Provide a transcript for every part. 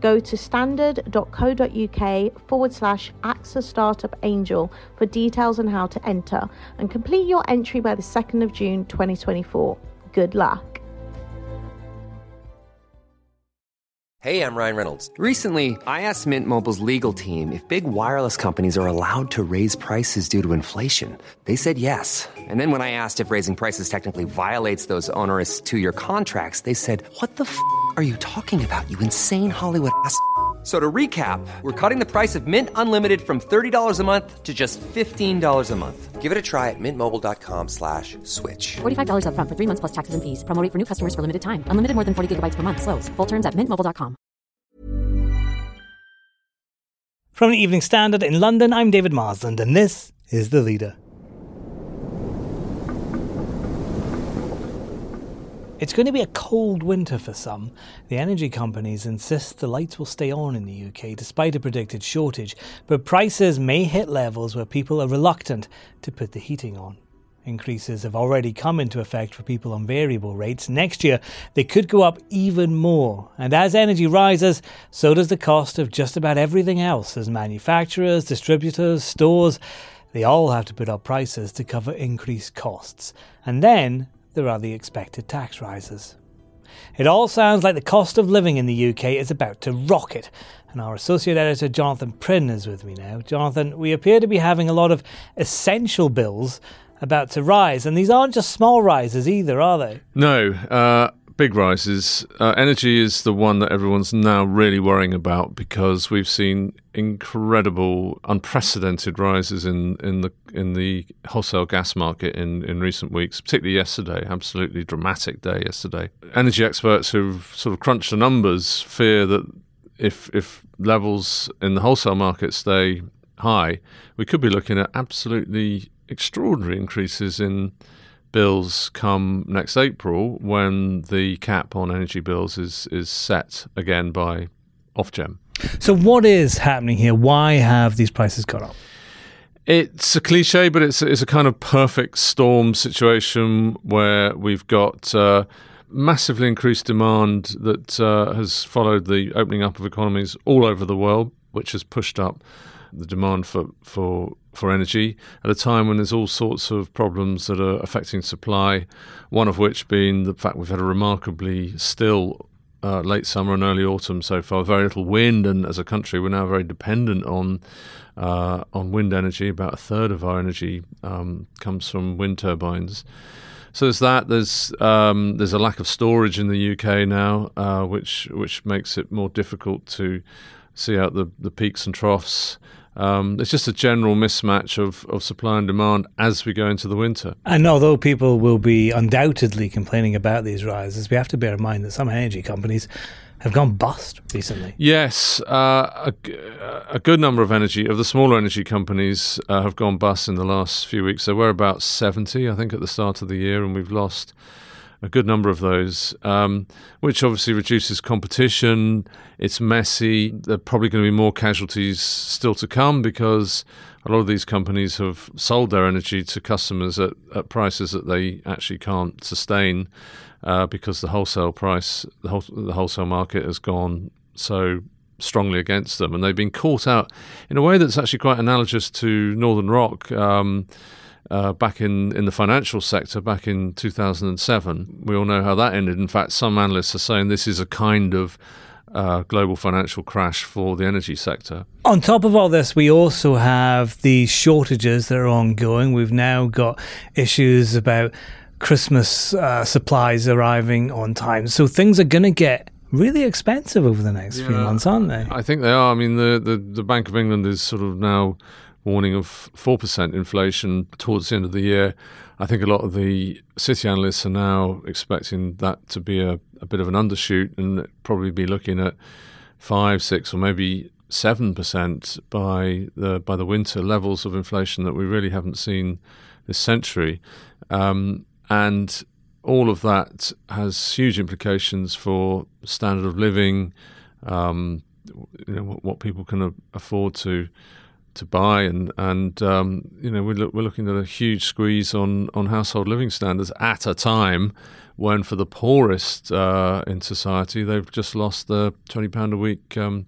Go to standard.co.uk forward slash AXA Startup Angel for details on how to enter and complete your entry by the 2nd of June 2024. Good luck. Hey, I'm Ryan Reynolds. Recently, I asked Mint Mobile's legal team if big wireless companies are allowed to raise prices due to inflation. They said yes. And then when I asked if raising prices technically violates those onerous two year contracts, they said, What the f are you talking about, you insane Hollywood ass? So to recap, we're cutting the price of Mint Unlimited from $30 a month to just $15 a month. Give it a try at mintmobile.com slash switch. $45 up front for three months plus taxes and fees. Promo for new customers for limited time. Unlimited more than 40 gigabytes per month. Slows. Full terms at mintmobile.com. From the Evening Standard in London, I'm David Marsland, and this is The Leader. It's going to be a cold winter for some. The energy companies insist the lights will stay on in the UK despite a predicted shortage, but prices may hit levels where people are reluctant to put the heating on. Increases have already come into effect for people on variable rates. Next year, they could go up even more. And as energy rises, so does the cost of just about everything else, as manufacturers, distributors, stores, they all have to put up prices to cover increased costs. And then there are the expected tax rises. It all sounds like the cost of living in the UK is about to rocket, and our associate editor Jonathan Prynn is with me now. Jonathan, we appear to be having a lot of essential bills about to rise, and these aren't just small rises either, are they? No, uh, big rises. Uh, energy is the one that everyone's now really worrying about because we've seen incredible, unprecedented rises in, in the in the wholesale gas market in, in recent weeks, particularly yesterday. Absolutely dramatic day yesterday. Energy experts who've sort of crunched the numbers fear that if if levels in the wholesale market stay high, we could be looking at absolutely extraordinary increases in bills come next April when the cap on energy bills is is set again by Ofgem. So, what is happening here? Why have these prices gone up? It's a cliche, but it's it's a kind of perfect storm situation where we've got. Uh, massively increased demand that uh, has followed the opening up of economies all over the world, which has pushed up the demand for, for for energy at a time when there's all sorts of problems that are affecting supply. One of which being the fact we've had a remarkably still uh, late summer and early autumn so far, very little wind, and as a country, we're now very dependent on uh, on wind energy. About a third of our energy um, comes from wind turbines. So there's that. There's um, there's a lack of storage in the UK now, uh, which which makes it more difficult to see out the, the peaks and troughs. Um, it's just a general mismatch of, of supply and demand as we go into the winter. And although people will be undoubtedly complaining about these rises, we have to bear in mind that some energy companies have gone bust recently. Yes, uh, a, a, good number of energy of the smaller energy companies uh, have gone bust in the last few weeks. There were about seventy, I think, at the start of the year, and we've lost a good number of those, um, which obviously reduces competition. It's messy. There are probably going to be more casualties still to come because a lot of these companies have sold their energy to customers at, at prices that they actually can't sustain uh, because the wholesale price, the, whole, the wholesale market has gone so strongly against them, and they've been caught out in a way that's actually quite analogous to Northern Rock. Um, uh, back in, in the financial sector back in 2007. We all know how that ended. In fact, some analysts are saying this is a kind of uh, global financial crash for the energy sector. On top of all this, we also have the shortages that are ongoing. We've now got issues about Christmas uh, supplies arriving on time. So things are going to get really expensive over the next yeah, few months, aren't they? I think they are. I mean, the, the, the Bank of England is sort of now warning of 4% inflation towards the end of the year. I think a lot of the city analysts are now expecting that to be a, a bit of an undershoot and probably be looking at five, six, or maybe seven percent by the by the winter levels of inflation that we really haven't seen this century, um, and all of that has huge implications for standard of living, um, you know, what, what, people can afford to to buy, and and um, you know we're, look, we're looking at a huge squeeze on on household living standards at a time when for the poorest uh, in society they've just lost the twenty pound a week. Um,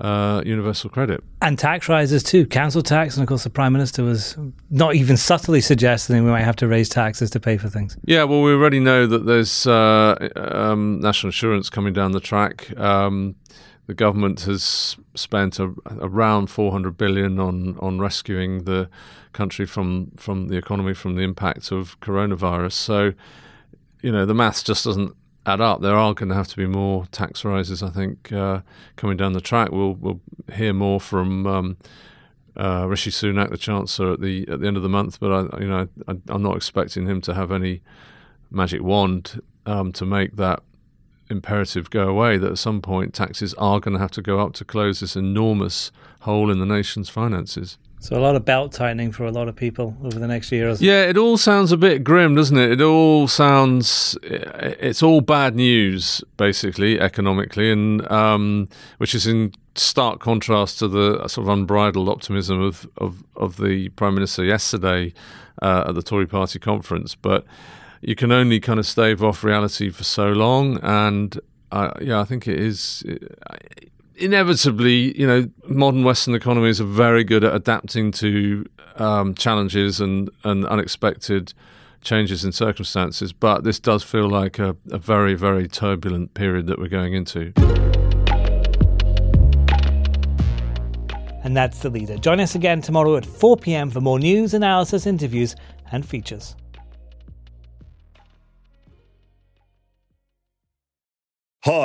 uh, universal credit. And tax rises too, council tax. And of course, the Prime Minister was not even subtly suggesting we might have to raise taxes to pay for things. Yeah, well, we already know that there's uh, um, national insurance coming down the track. Um, the government has spent a, around 400 billion on, on rescuing the country from, from the economy from the impact of coronavirus. So, you know, the maths just doesn't add up. There are going to have to be more tax rises, I think, uh, coming down the track. We'll we'll hear more from um, uh, Rishi Sunak, the Chancellor, at the at the end of the month. But I, you know, I, am not expecting him to have any magic wand um, to make that imperative go away. That at some point taxes are going to have to go up to close this enormous hole in the nation's finances. So a lot of belt tightening for a lot of people over the next year. Or Yeah, it all sounds a bit grim, doesn't it? It all sounds it's all bad news basically economically, and um, which is in stark contrast to the sort of unbridled optimism of of, of the prime minister yesterday uh, at the Tory party conference. But you can only kind of stave off reality for so long, and uh, yeah, I think it is. It, inevitably, you know, modern Western economies are very good at adapting to um, challenges and, and unexpected changes in circumstances. But this does feel like a, a very, very turbulent period that we're going into. And that's the leader. Join us again tomorrow at 4 pm for more news, analysis, interviews, and features.